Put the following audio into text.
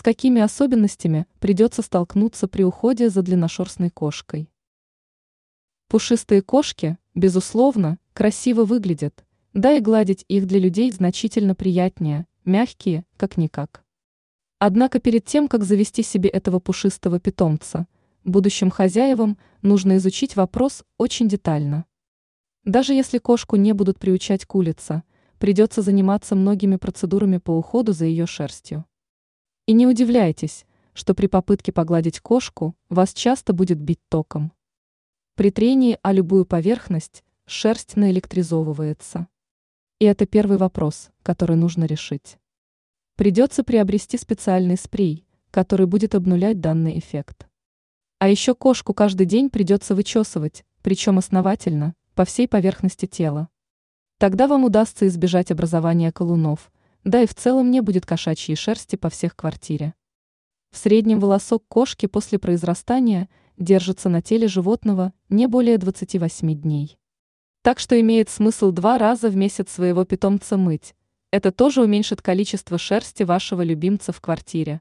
С какими особенностями придется столкнуться при уходе за длинношерстной кошкой? Пушистые кошки, безусловно, красиво выглядят, да и гладить их для людей значительно приятнее, мягкие, как-никак. Однако перед тем, как завести себе этого пушистого питомца, будущим хозяевам нужно изучить вопрос очень детально. Даже если кошку не будут приучать к улице, придется заниматься многими процедурами по уходу за ее шерстью. И не удивляйтесь, что при попытке погладить кошку вас часто будет бить током. При трении о любую поверхность шерсть наэлектризовывается. И это первый вопрос, который нужно решить. Придется приобрести специальный спрей, который будет обнулять данный эффект. А еще кошку каждый день придется вычесывать, причем основательно, по всей поверхности тела. Тогда вам удастся избежать образования колунов, да и в целом не будет кошачьей шерсти по всех квартире. В среднем волосок кошки после произрастания держится на теле животного не более 28 дней. Так что имеет смысл два раза в месяц своего питомца мыть. Это тоже уменьшит количество шерсти вашего любимца в квартире.